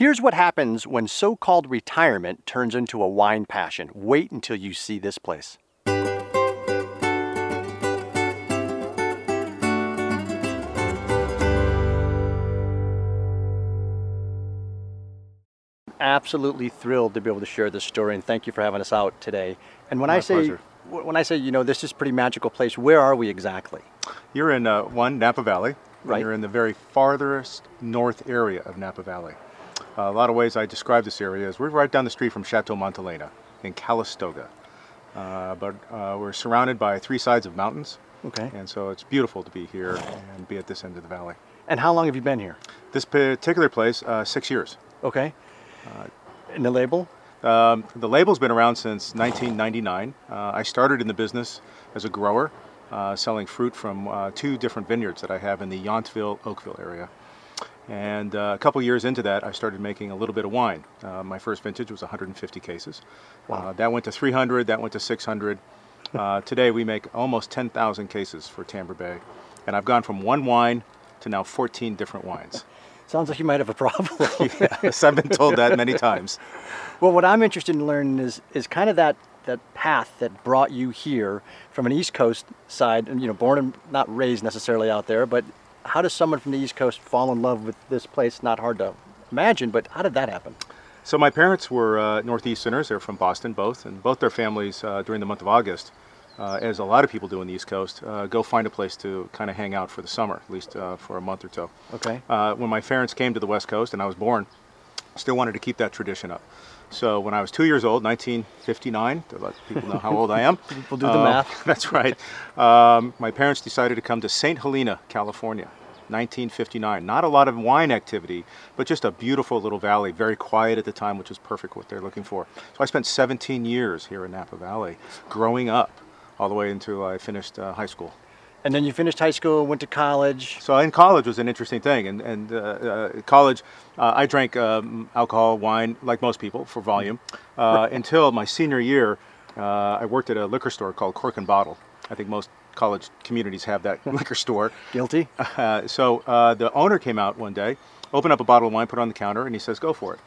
Here's what happens when so called retirement turns into a wine passion. Wait until you see this place. Absolutely thrilled to be able to share this story, and thank you for having us out today. And when My I say pleasure. when I say you know this is a pretty magical place, where are we exactly? You're in uh, one Napa Valley. Right. You're in the very farthest north area of Napa Valley. Uh, a lot of ways I describe this area is we're right down the street from Chateau Montelena in Calistoga. Uh, but uh, we're surrounded by three sides of mountains, Okay. and so it's beautiful to be here and be at this end of the valley. And how long have you been here? This particular place, uh, six years. Okay. and the label? Um, the label's been around since 1999. Uh, I started in the business as a grower, uh, selling fruit from uh, two different vineyards that I have in the Yountville, Oakville area. And uh, a couple years into that, I started making a little bit of wine. Uh, my first vintage was 150 cases. Uh, that went to 300, that went to 600. Uh, today we make almost 10,000 cases for Tamber Bey. And I've gone from one wine to now 14 different wines. Sounds like you might have a problem. yes, I've been told that many times. well, what I'm interested in learning is is kind of that that path that brought you here from an East Coast side, and you know, born and not raised necessarily out there, but how does someone from the East Coast fall in love with this place? Not hard to imagine, but how did that happen? So my parents were uh, Northeasterners. They're from Boston, both, and both their families uh, during the month of August, uh, as a lot of people do on the East Coast, uh, go find a place to kind of hang out for the summer, at least uh, for a month or so. Okay. Uh, when my parents came to the West Coast and I was born, still wanted to keep that tradition up. So when I was two years old, 1959, to let people know how old I am. People do the uh, math. That's right. Um, my parents decided to come to St. Helena, California. 1959. Not a lot of wine activity, but just a beautiful little valley, very quiet at the time, which was perfect what they're looking for. So I spent 17 years here in Napa Valley, growing up, all the way until I finished uh, high school. And then you finished high school, went to college. So in college was an interesting thing, and and uh, uh, college, uh, I drank um, alcohol, wine, like most people, for volume, uh, until my senior year. Uh, I worked at a liquor store called Cork and Bottle. I think most college communities have that liquor store. Guilty. Uh, so uh, the owner came out one day, opened up a bottle of wine, put it on the counter, and he says, "Go for it."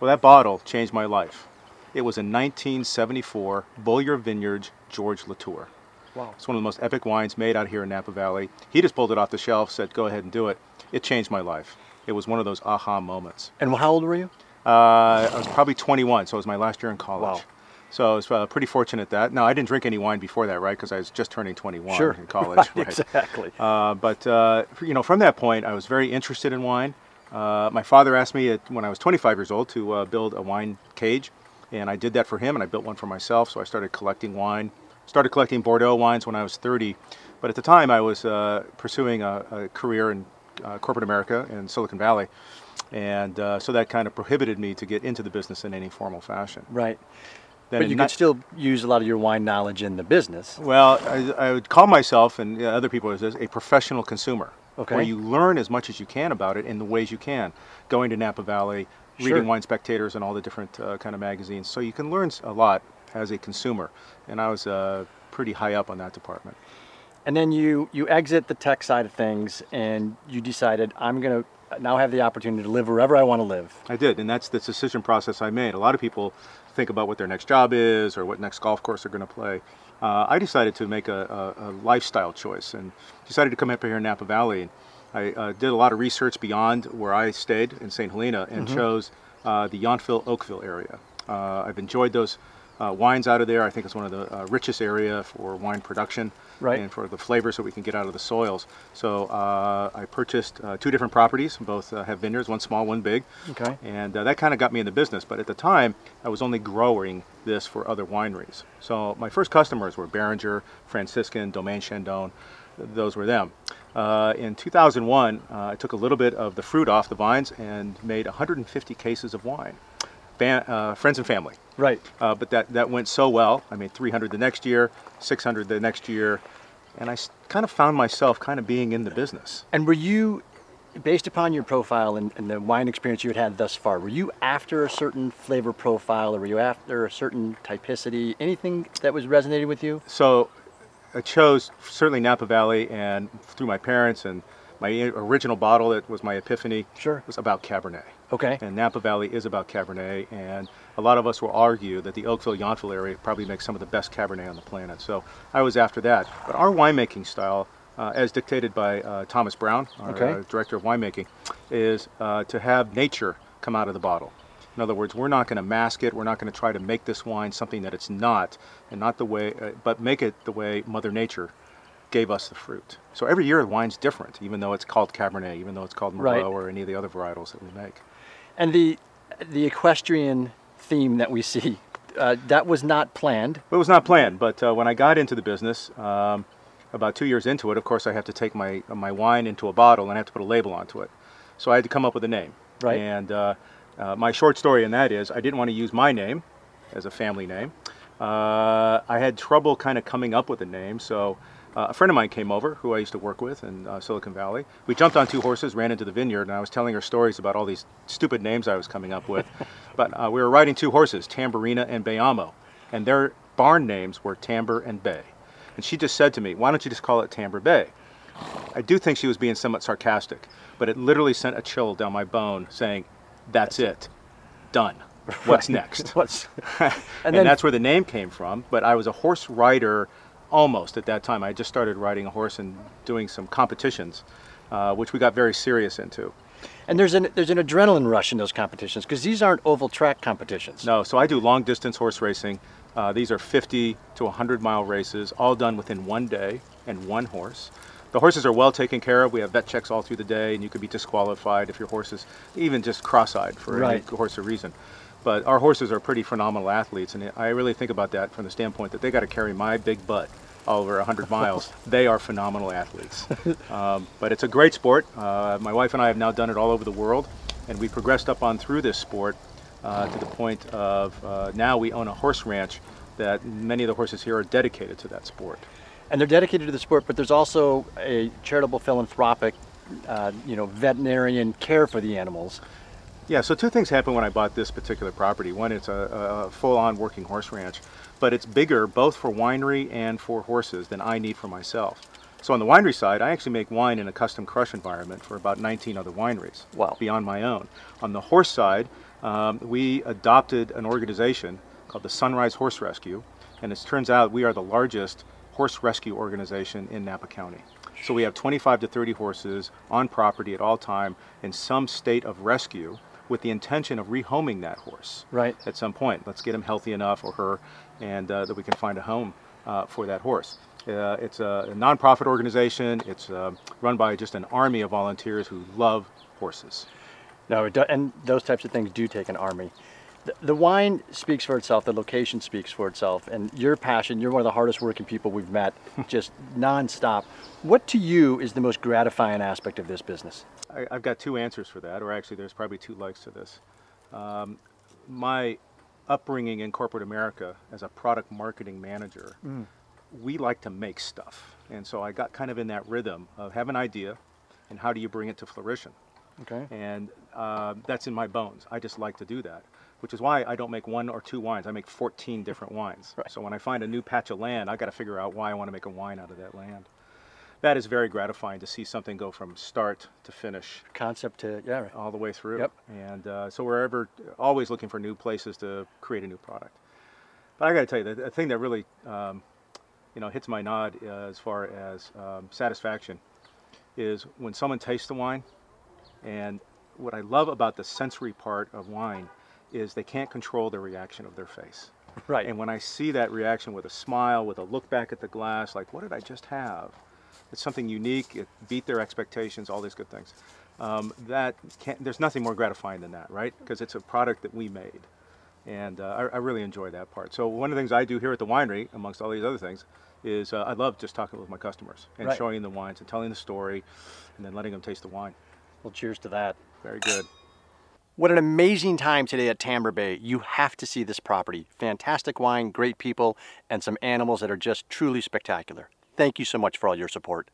Well, that bottle changed my life. It was a 1974 Beaulieu Vineyards George Latour. Wow. It's one of the most epic wines made out here in Napa Valley. He just pulled it off the shelf, said, "Go ahead and do it." It changed my life. It was one of those aha moments. And how old were you? Uh, I was probably 21, so it was my last year in college. Wow. So I was uh, pretty fortunate that. Now I didn't drink any wine before that, right? Because I was just turning 21 Sure. in college. Right, exactly. Uh, but uh, you know, from that point, I was very interested in wine. Uh, my father asked me at, when I was 25 years old to uh, build a wine cage, and I did that for him, and I built one for myself. So I started collecting wine. Started collecting Bordeaux wines when I was 30, but at the time I was uh, pursuing a, a career in uh, corporate America in Silicon Valley, and uh, so that kind of prohibited me to get into the business in any formal fashion. Right. Then but you could still use a lot of your wine knowledge in the business. Well, I, I would call myself and uh, other people as a professional consumer. Okay. Where you learn as much as you can about it in the ways you can. Going to Napa Valley, Sure. reading Wine Spectators and all the different uh, kind of magazines. So you can learn a lot as a consumer. And I was uh, pretty high up on that department. And then you you exit the tech side of things, and you decided I'm gonna now have the opportunity to live wherever I want to live. I did, and that's the decision process I made. A lot of people think about what their next job is or what next golf course they're going to play. Uh, I decided to make a, a, a lifestyle choice and decided to come up here in Napa Valley. And I uh, did a lot of research beyond where I stayed in St. Helena and chose uh, the Yountville Oakville area. Uh, I've enjoyed those uh, wines out of there. I think it's one of the uh, richest area for wine production Right. and for the flavors that we can get out of the soils. So uh, I purchased uh, two different properties. Both uh, have vineyards, one small, one big. Okay. And uh, that kind of got me in the business. But at the time, I was only growing this for other wineries. So my first customers were Beringer, Franciscan, Domaine Chandon. Those were them. Uh, in 2001, uh, I took a little bit of the fruit off the vines and made 150 cases of wine. Uh, friends and family. Right. Uh, but that, that went so well. I made 300 the next year, 600 the next year, and I kind of found myself kind of being in the business. And were you, based upon your profile and, and the wine experience you had had thus far, were you after a certain flavor profile, or were you after a certain typicity? Anything that was resonating with you? So I chose certainly Napa Valley, and through my parents and my original bottle that was my epiphany Sure. was about Cabernet. Okay. And Napa Valley is about Cabernet, and a lot of us will argue that the Oakville Yountville area probably makes some of the best Cabernet on the planet. So I was after that. But our winemaking style, uh, as dictated by uh, Thomas Brown, our Okay. uh, director of winemaking, is uh, to have nature come out of the bottle. In other words, we're not going to mask it. We're not going to try to make this wine something that it's not, and not the way, uh, but make it the way Mother Nature gave us the fruit. So every year the wine's different, even though it's called Cabernet, even though it's called Merlot Right. or any of the other varietals that we make. And the the equestrian theme that we see, uh, that was not planned. It was not planned, but uh, when I got into the business, um, about two years into it, of course, I have to take my my wine into a bottle and I have to put a label onto it. So I had to come up with a name. Right. And uh, uh, my short story in that is I didn't want to use my name as a family name. Uh, I had trouble kind of coming up with a name, so uh, a friend of mine came over who I used to work with in uh, Silicon Valley. We jumped on two horses, ran into the vineyard, and I was telling her stories about all these stupid names I was coming up with. but uh, we were riding two horses, Tamburina and Bayamo, and their barn names were Tamber and Bay. And she just said to me, Why don't you just call it Tamber Bey? I do think she was being somewhat sarcastic, but it literally sent a chill down my bone saying, That's, it. Done. What's next? What's and, then- that's where the name came from. But I was a horse rider almost at that time. I just started riding a horse and doing some competitions, uh, which we got very serious into. and there's an there's an adrenaline rush in those competitions because these aren't oval track competitions. No, so I do long distance horse racing. Uh, these are 50 to 100 mile races, all done within one day and one horse. The horses are well taken care of. We have vet checks all through the day, and you could be disqualified if your horse is even just cross-eyed for Right. any horse or reason. But our horses are pretty phenomenal athletes, and I really think about that from the standpoint that they got to carry my big butt all over 100 miles. they are phenomenal athletes. um, but it's a great sport. Uh, my wife and I have now done it all over the world, and we progressed up on through this sport uh, to the point of uh, now we own a horse ranch that many of the horses here are dedicated to that sport. and they're dedicated to the sport, but there's also a charitable philanthropic, uh, you know, veterinarian care for the animals. Yeah, so two things happened when I bought this particular property. One, it's a, a full-on working horse ranch, but it's bigger both for winery and for horses than I need for myself. So on the winery side, I actually make wine in a custom crush environment for about 19 other wineries Wow. beyond my own. On the horse side, um, we adopted an organization called the Sunrise Horse Rescue, and it turns out we are the largest horse rescue organization in Napa County. So we have 25 to 30 horses on property at all time in some state of rescue with the intention of rehoming that horse Right. at some point. Let's get him healthy enough or her, and uh, that we can find a home uh, for that horse. Uh, it's a, a nonprofit organization. It's uh, run by just an army of volunteers who love horses. No, do, and those types of things do take an army. The, wine speaks for itself. The location speaks for itself, and your passion. You're one of the hardest working people we've met, just nonstop. What to you is the most gratifying aspect of this business? I, I've got two answers for that, or actually, there's probably two legs to this. Um, my upbringing in corporate America as a product marketing manager, we like to make stuff. And so I got kind of in that rhythm of have an idea and how do you bring it to fruition. Okay. And uh, that's in my bones. I just like to do that, which is why I don't make one or two wines. I make 14 different wines. Right. So when I find a new patch of land, I got to figure out why I want to make a wine out of that land. That is very gratifying to see something go from start to finish Concept to yeah. Right. all the way through. Yep. And uh, so we're ever always looking for new places to create a new product. But I got to tell you, the, the thing that really, um, you know, hits my nod uh, as far as um, satisfaction is when someone tastes the wine. And what I love about the sensory part of wine is they can't control the reaction of their face. Right. And when I see that reaction with a smile, with a look back at the glass, like, what did I just have? It's something unique. It beat their expectations. All these good things. Um, that can't, there's nothing more gratifying than that, right? Because it's a product that we made, and uh, I, I really enjoy that part. So one of the things I do here at the winery, amongst all these other things, is uh, I love just talking with my customers and Right. showing them the wines and telling the story, and then letting them taste the wine. Well, cheers to that. Very good. What an amazing time today at Tamber Bey. You have to see this property. Fantastic wine, great people, and some animals that are just truly spectacular. Thank you so much for all your support.